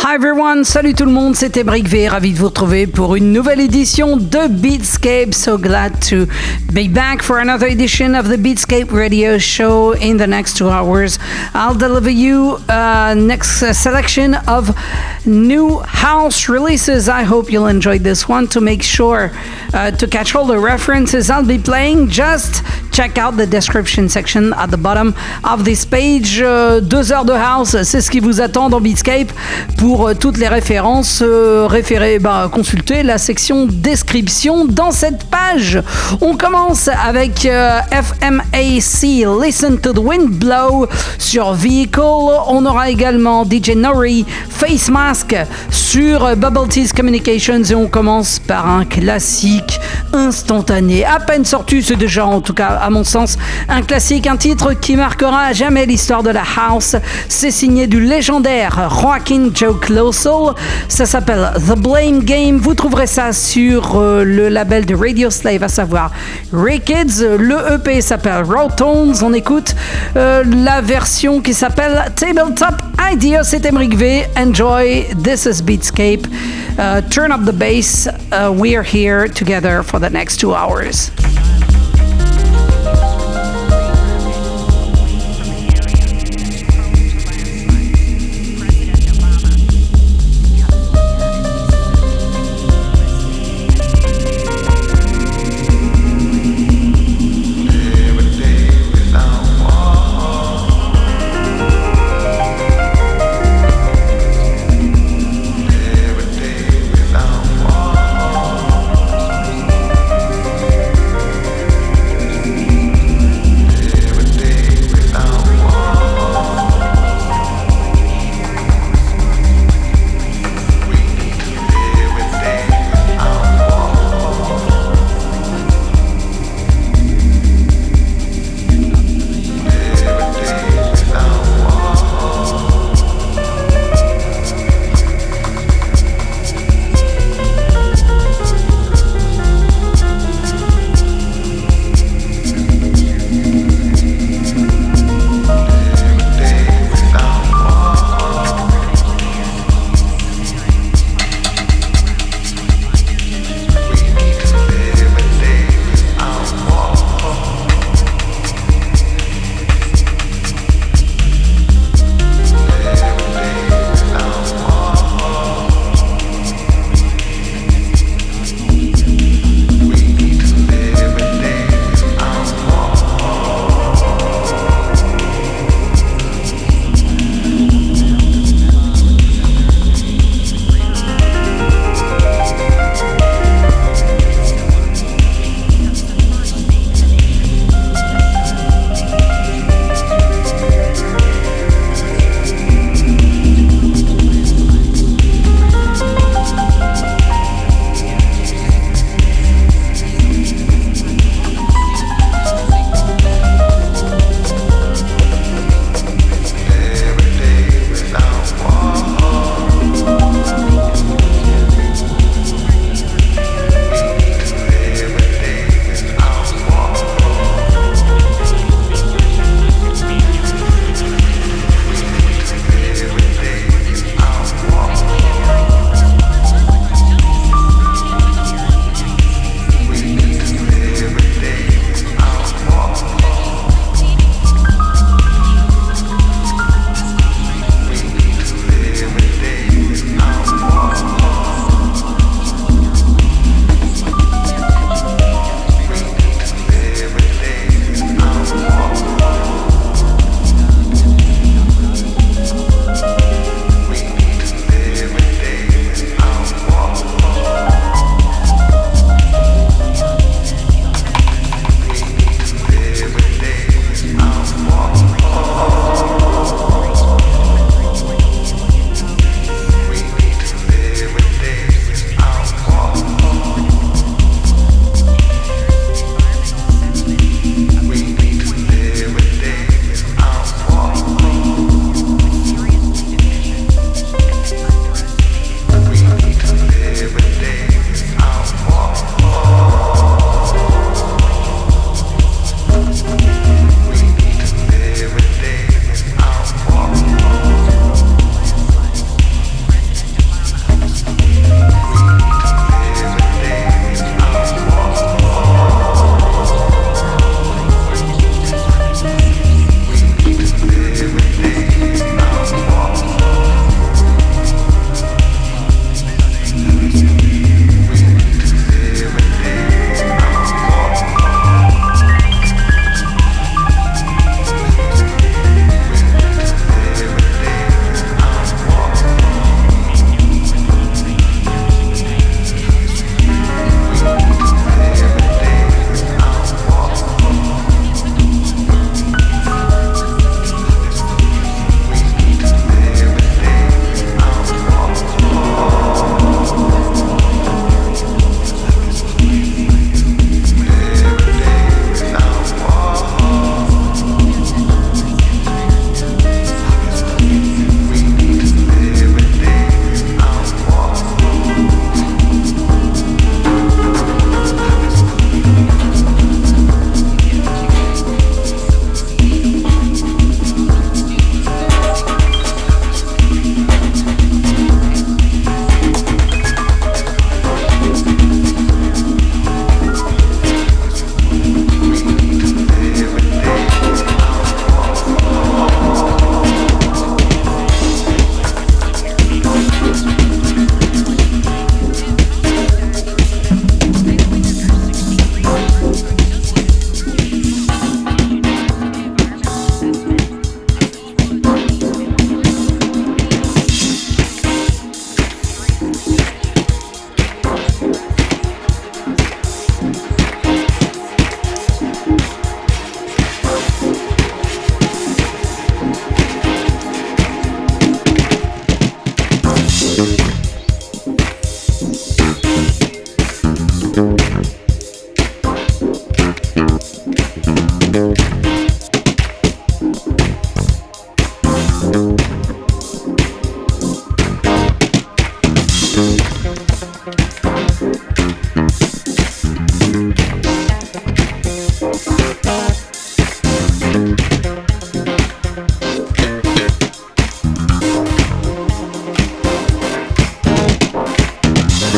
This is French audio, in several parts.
Hi everyone, salut tout le monde, c'était Brick V, ravi de vous retrouver pour une nouvelle édition de Beatscape. So glad to be back for another edition of the Beatscape radio show. In the next two hours, I'll deliver you uh, next uh, selection of new house releases. I hope you'll enjoy this one. To make sure uh, to catch all the references I'll be playing, just check out the description section at the bottom of this page. Uh, deux heures de house, c'est ce qui vous attend dans Beatscape. Pour euh, toutes les références, euh, bah, consultez la section description dans cette page. On commence avec euh, FMAC, Listen to the Wind Blow sur Vehicle. On aura également DJ Nori, Face Mask sur Bubble Teas Communications et on commence par un classique instantané. À peine sorti, c'est déjà en tout cas à mon sens un classique, un titre qui marquera à jamais l'histoire de la house. C'est signé du légendaire Joaquin Joe Closel. Ça s'appelle The Blame Game. Vous trouverez ça sur euh, le label de Radio Slave, à savoir Kids. Le EP s'appelle Raw Tones. On écoute euh, la version qui s'appelle Tabletop Idea. C'est Emric V. Enjoy. This is Beatscape. Uh, turn up the bass. We are here together for the next two hours.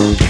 Thank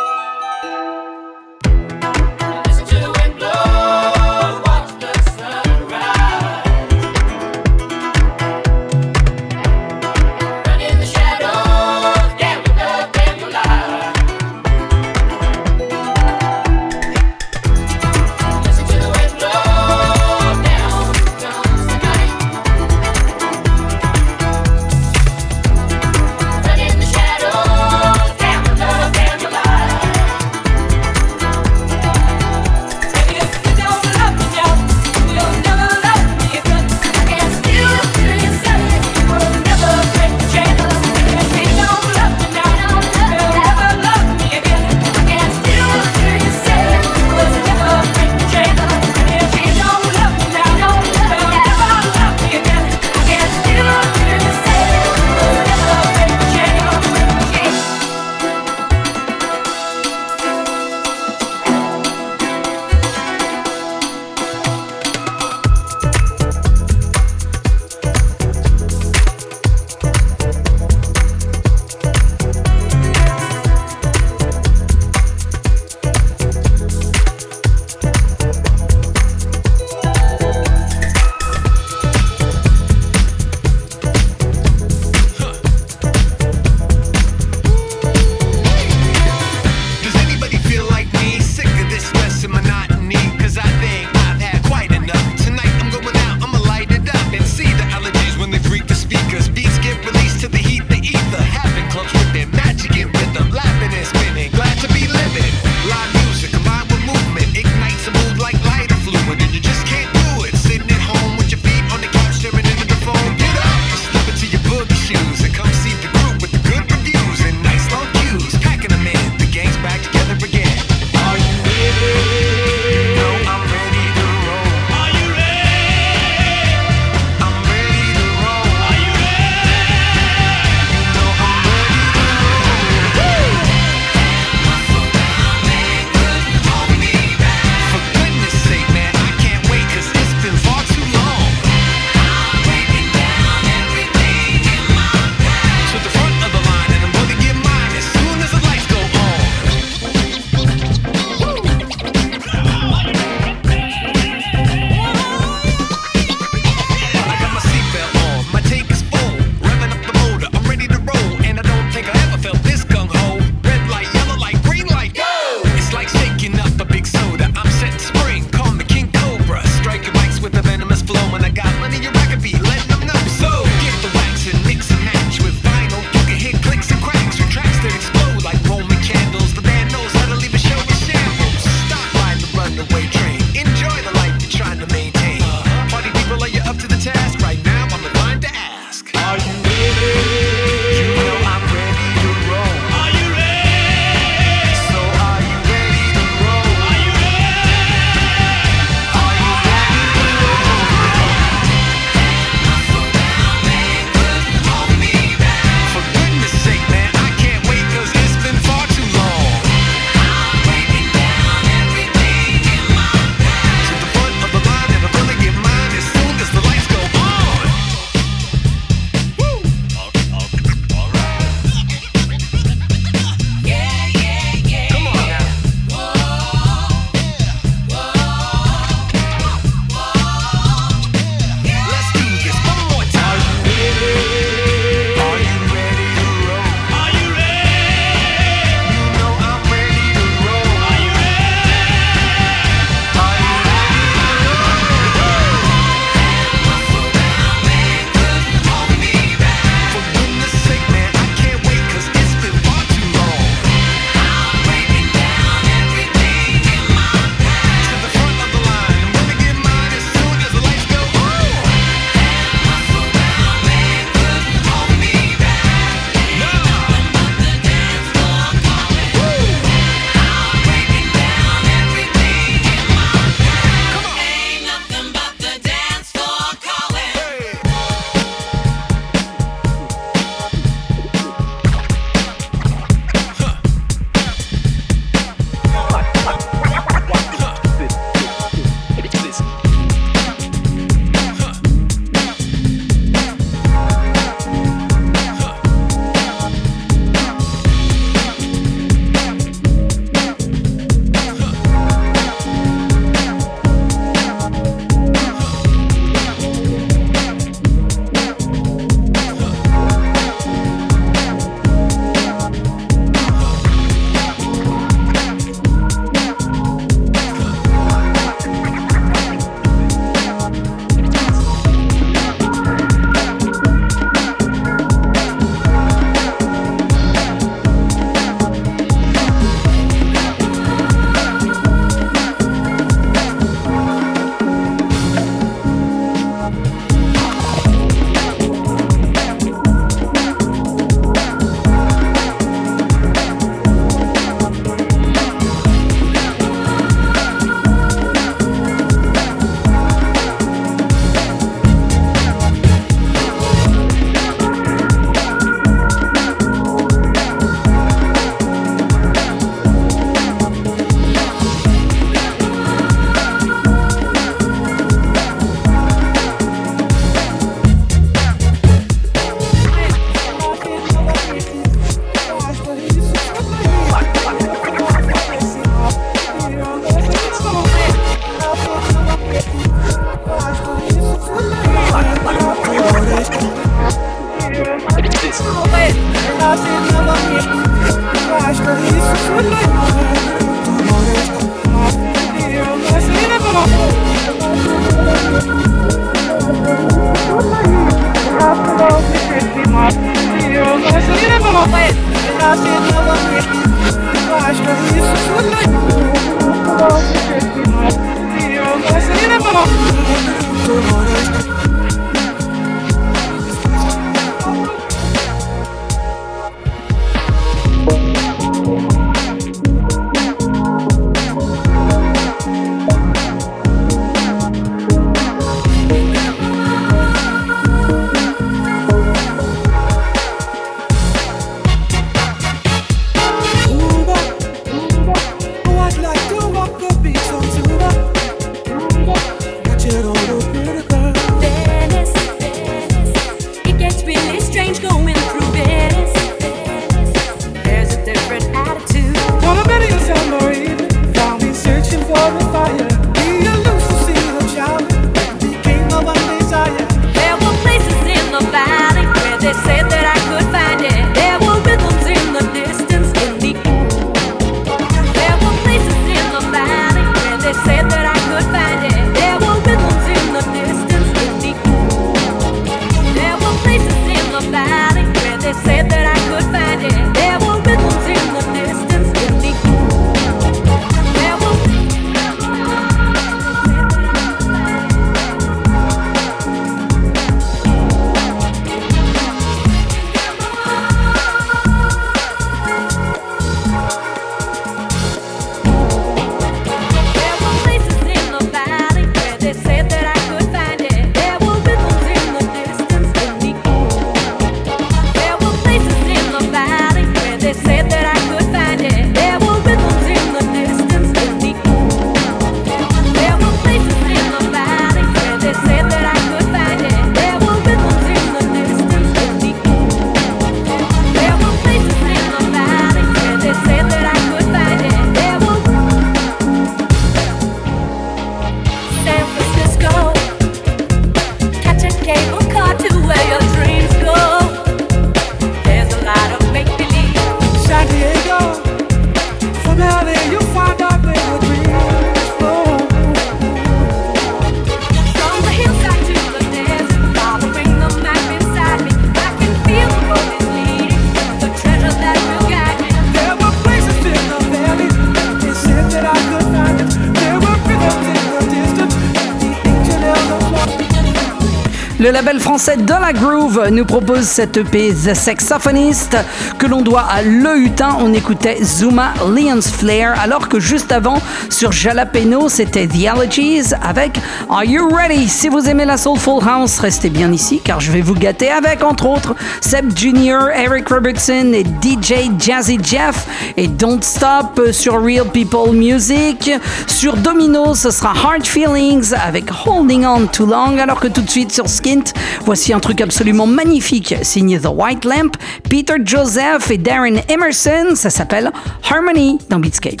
français De La Groove nous propose cette EP The Saxophonist que l'on doit à Le Hutin. On écoutait Zuma Leon's Flair alors que juste avant sur Jalapeno c'était The Allergies avec Are You Ready? Si vous aimez la Soulful House, restez bien ici car je vais vous gâter avec entre autres Seb Jr., Eric Robertson et DJ Jazzy Jeff et Don't Stop sur Real People Music. Sur Domino, ce sera Hard Feelings avec Holding On Too Long alors que tout de suite sur Skint, voici un truc absolument magnifique signé The White Lamp, Peter Joseph et Darren Emerson. Ça s'appelle Harmony dans Beatscape.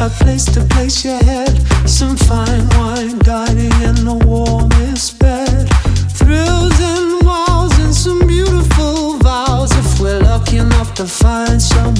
A place to place your head. Some fine wine guiding in the warmest bed. Thrills and wows and some beautiful vows. If we're lucky enough to find someone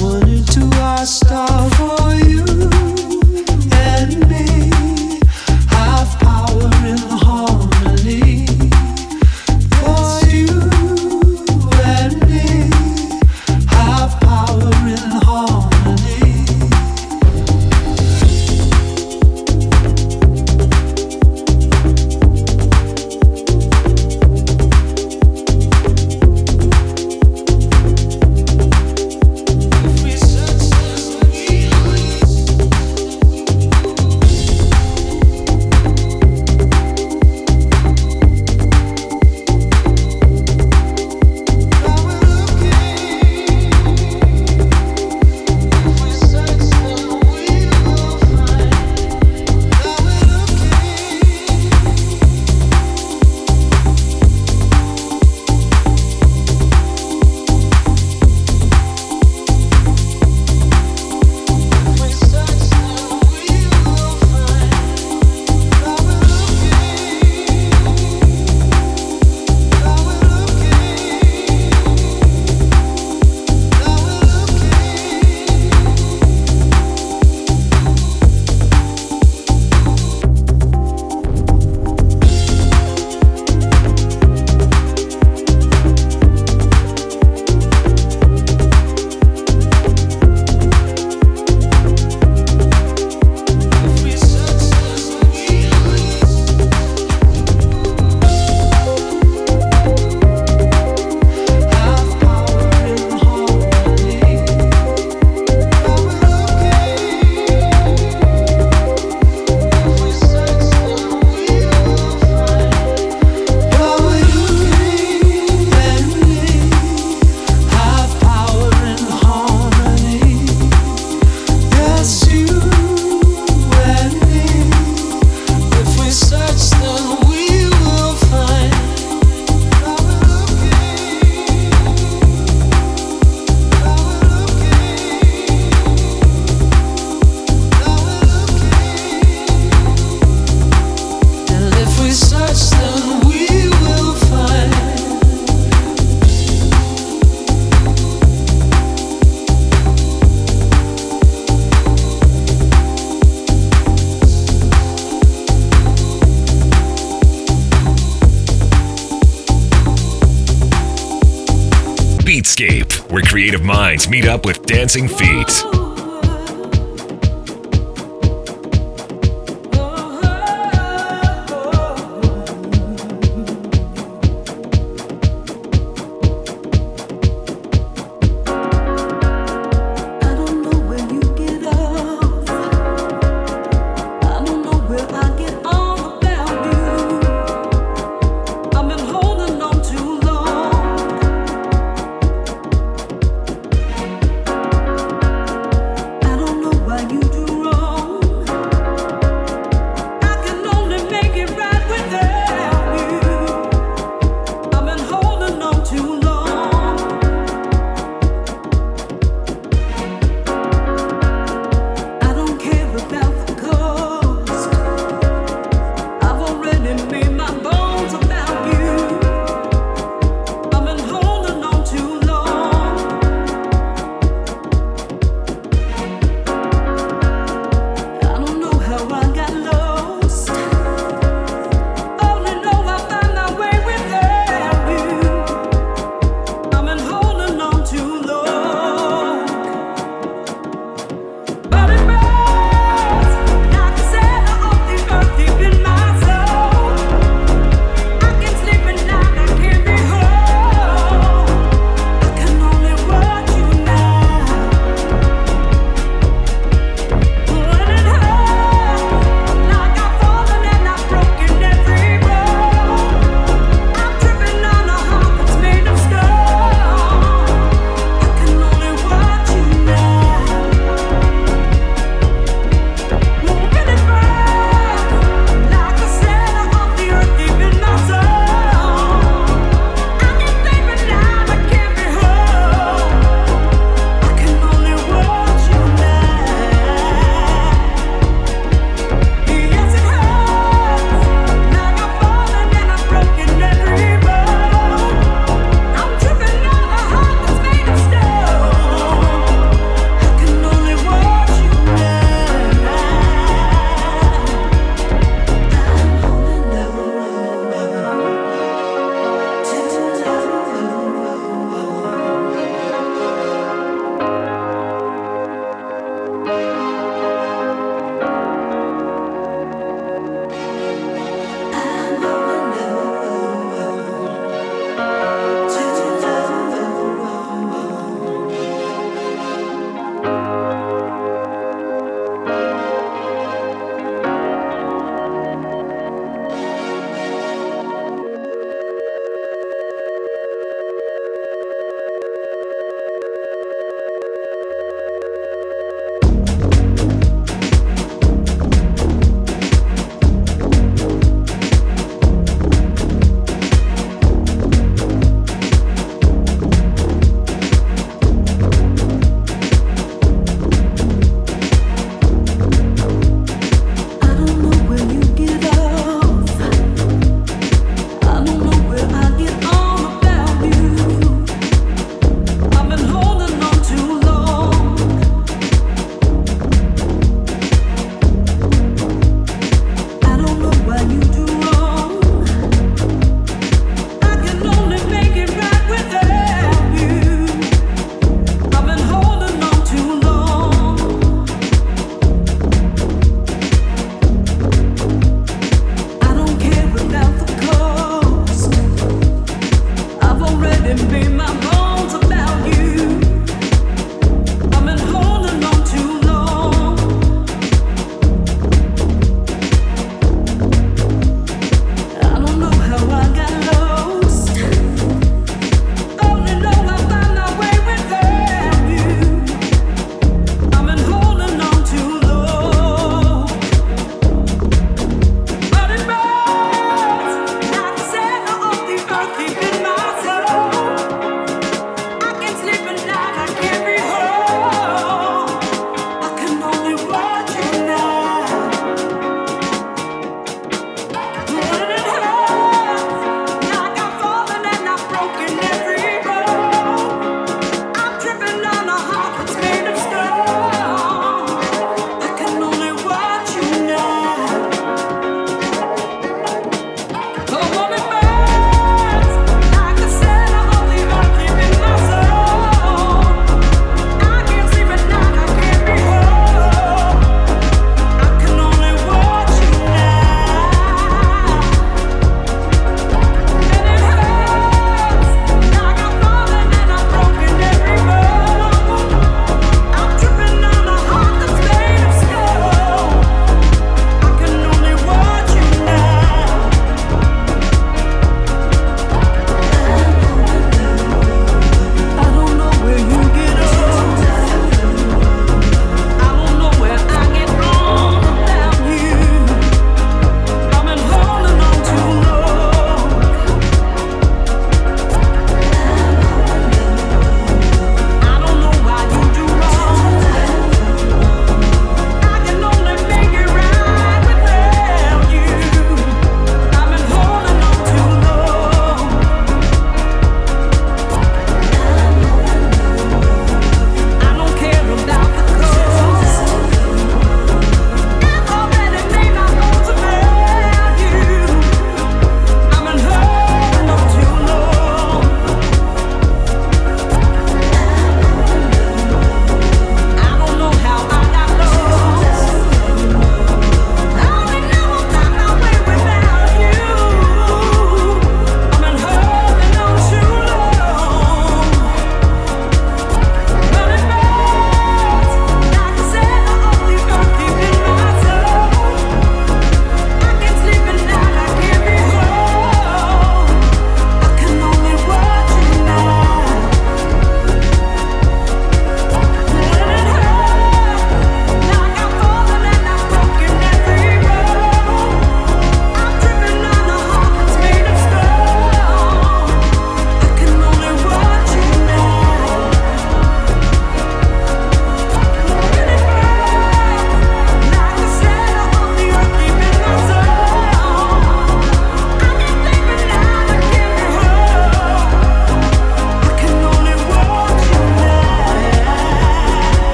meet up with dancing feet.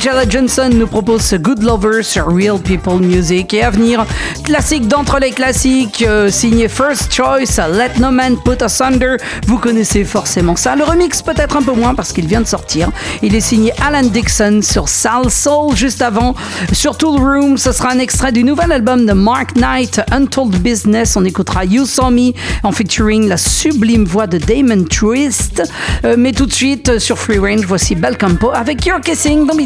Angela Johnson nous proposent ce Good Lover sur Real People Music. Et à venir, classique d'entre les classiques, euh, signé First Choice, Let No Man Put Us Under. Vous connaissez forcément ça. Le remix peut-être un peu moins parce qu'il vient de sortir. Il est signé Alan Dixon sur Sal Soul. Juste avant, sur Tool Room, ce sera un extrait du nouvel album de Mark Knight, Untold Business. On écoutera You Saw Me en featuring la sublime voix de Damon Twist. Euh, mais tout de suite, sur Free Range, voici Belcampo avec Your Kissing dans.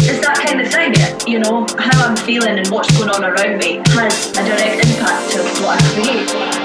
it's that kind of thing. You know, how I'm feeling and what's going on around me has a direct impact to what I create.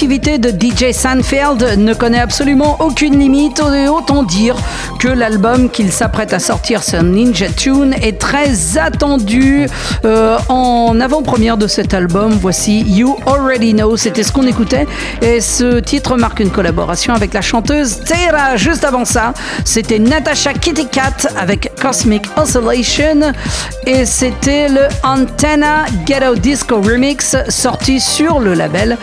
Créativité de DJ Sanfeld ne connaît absolument aucune limite et autant dire que l'album qu'il s'apprête à sortir sur Ninja Tune est très attendu euh, en avant-première de cet album. Voici You Already Know, c'était ce qu'on écoutait et ce titre marque une collaboration avec la chanteuse Tera. Juste avant ça, c'était Natasha Kitty Cat avec Cosmic Oscillation et c'était le Antenna Ghetto Disco Remix sorti sur le label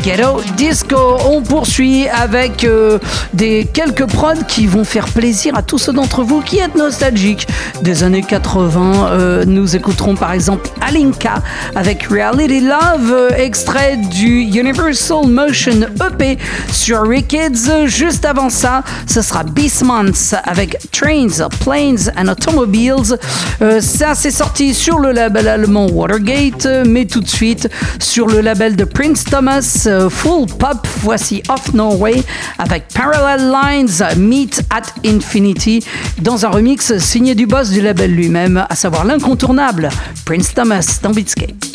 Ghetto Disco. On poursuit avec euh, des quelques prods qui vont faire plaisir à tous ceux d'entre vous qui êtes nostalgiques des années 80. Euh, nous écouterons par exemple Alinka avec Reality Love, euh, extrait du Universal Motion EP sur Rickets. Juste avant ça, ce sera Beast avec Trains, Planes and Automobiles. ça, c'est sorti sur le label allemand Watergate, mais tout de suite sur le label de Prince Thomas, euh, Full Pop. Voici Off Norway avec Parallel Lines Meet at Infinity dans un remix signé du boss du label lui-même, à savoir l'incontournable Prince Thomas dans.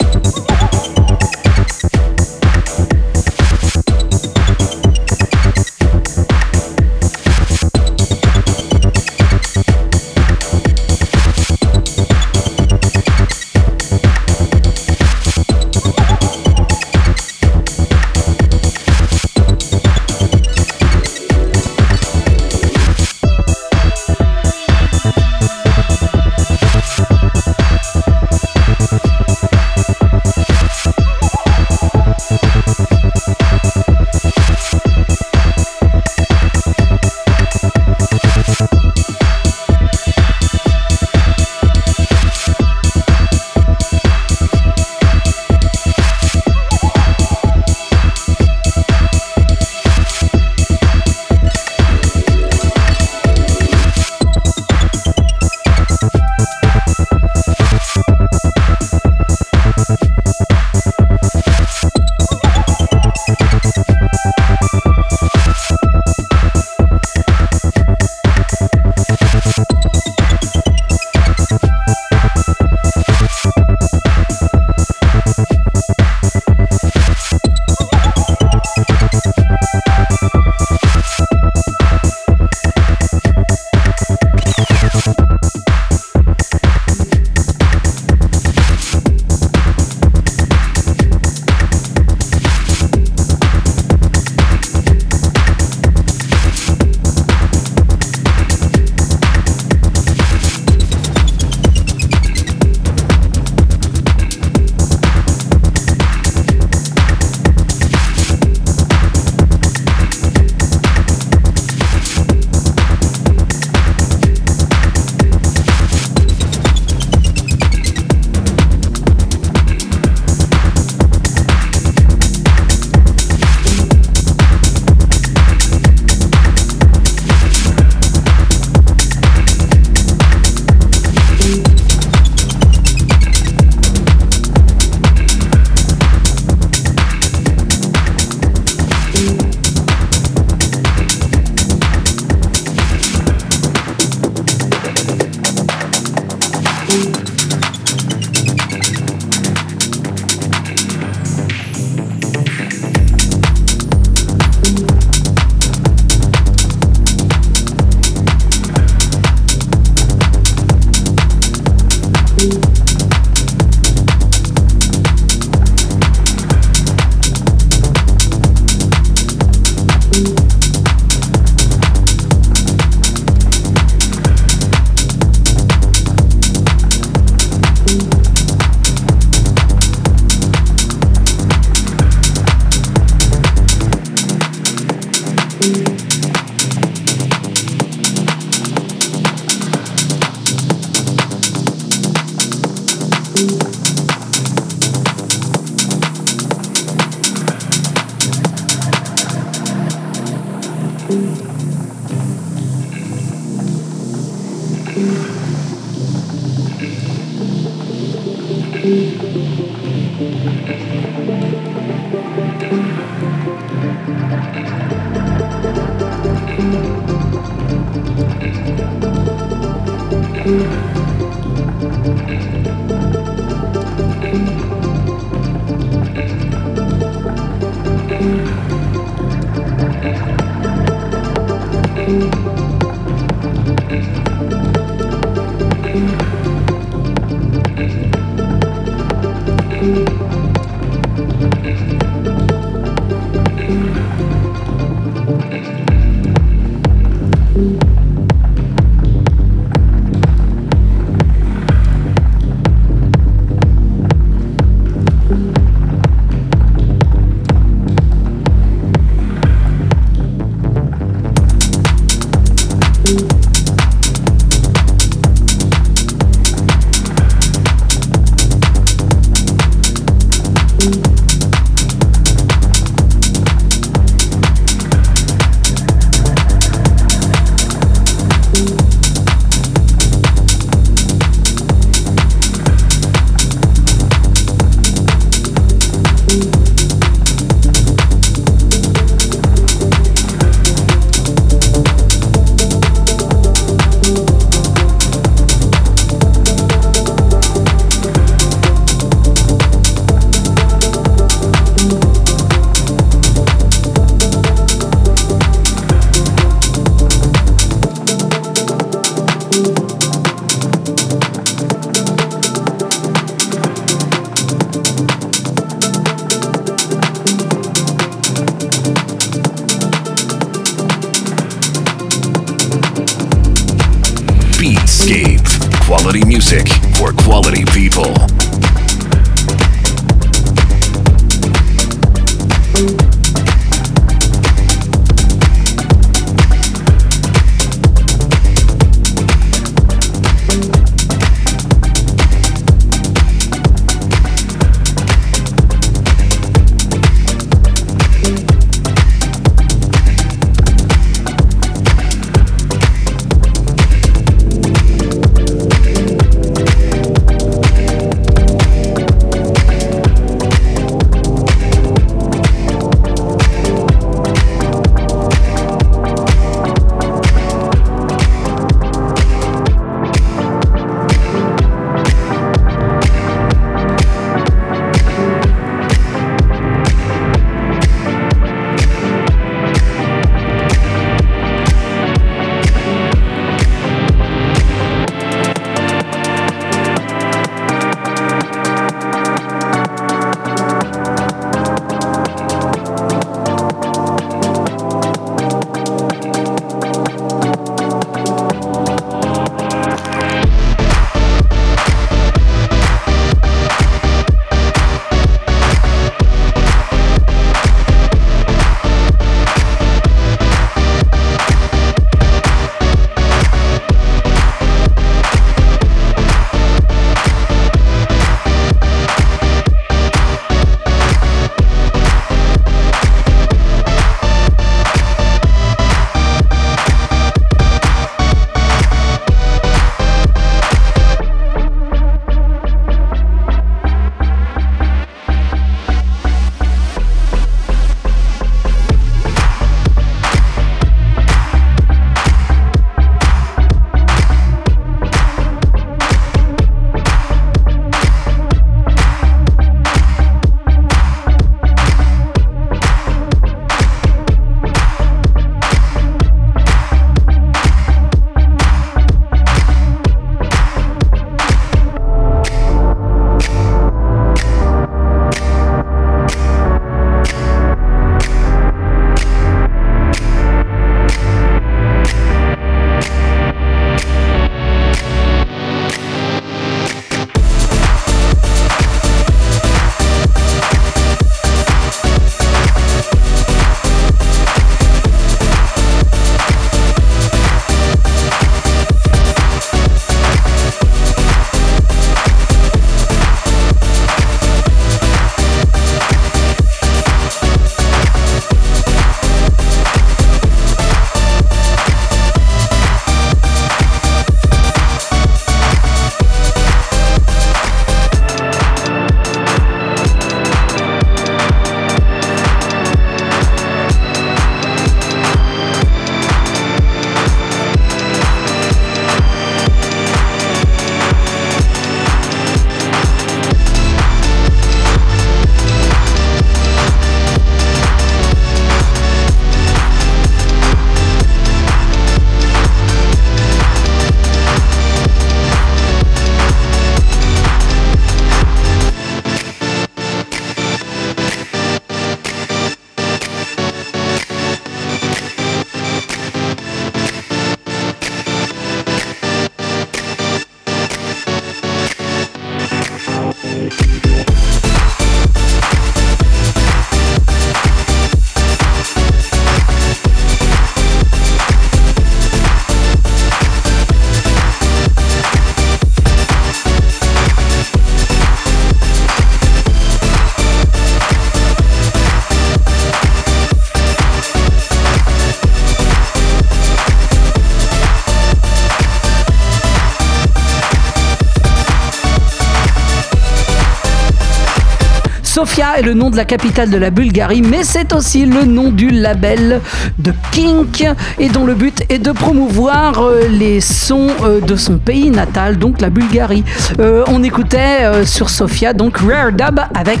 Le nom de la capitale de la Bulgarie, mais c'est aussi le nom du label de Kink et dont le but est de promouvoir euh, les sons euh, de son pays natal, donc la Bulgarie. Euh, on écoutait sur Sofia donc Rare Dub avec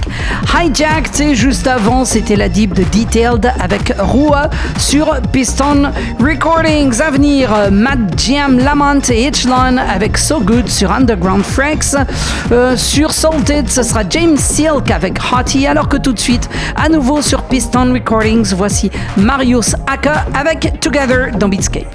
Hijacked et juste avant c'était la deep de Detailed avec Rua sur Piston Recordings. À venir, Matt Jam, Lamont et Hitchlon avec So Good sur Underground Freaks. sur Salted, ce sera James Silk avec Hottie, alors que tout de suite, à nouveau sur Piston Recordings, voici Marius Aka avec Together dans Beatscape.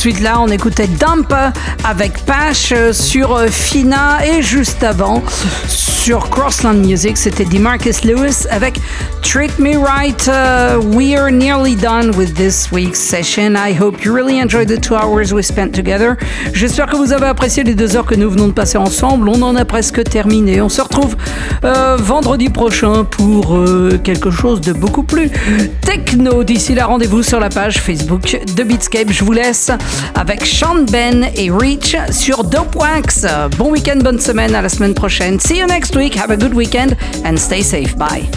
Ensuite là, on écoutait Dump avec Pash sur Fina et juste avant sur Crossland Music. C'était Demarcus Lewis avec Treat Me Right. Uh, we are nearly done with this week's session. I hope you really enjoyed the two hours we spent together. J'espère que vous avez apprécié les deux heures que nous venons de passer ensemble. On en a presque terminé. On se retrouve euh, vendredi prochain pour euh, quelque chose de beaucoup plus techno. D'ici là, rendez-vous sur la page Facebook de Beatscape. Je vous laisse avec Sean Ben et Reach sur Dope Wax. Bon week-end, bonne semaine, à la semaine prochaine. See you next week. Have a good weekend and stay safe. Bye.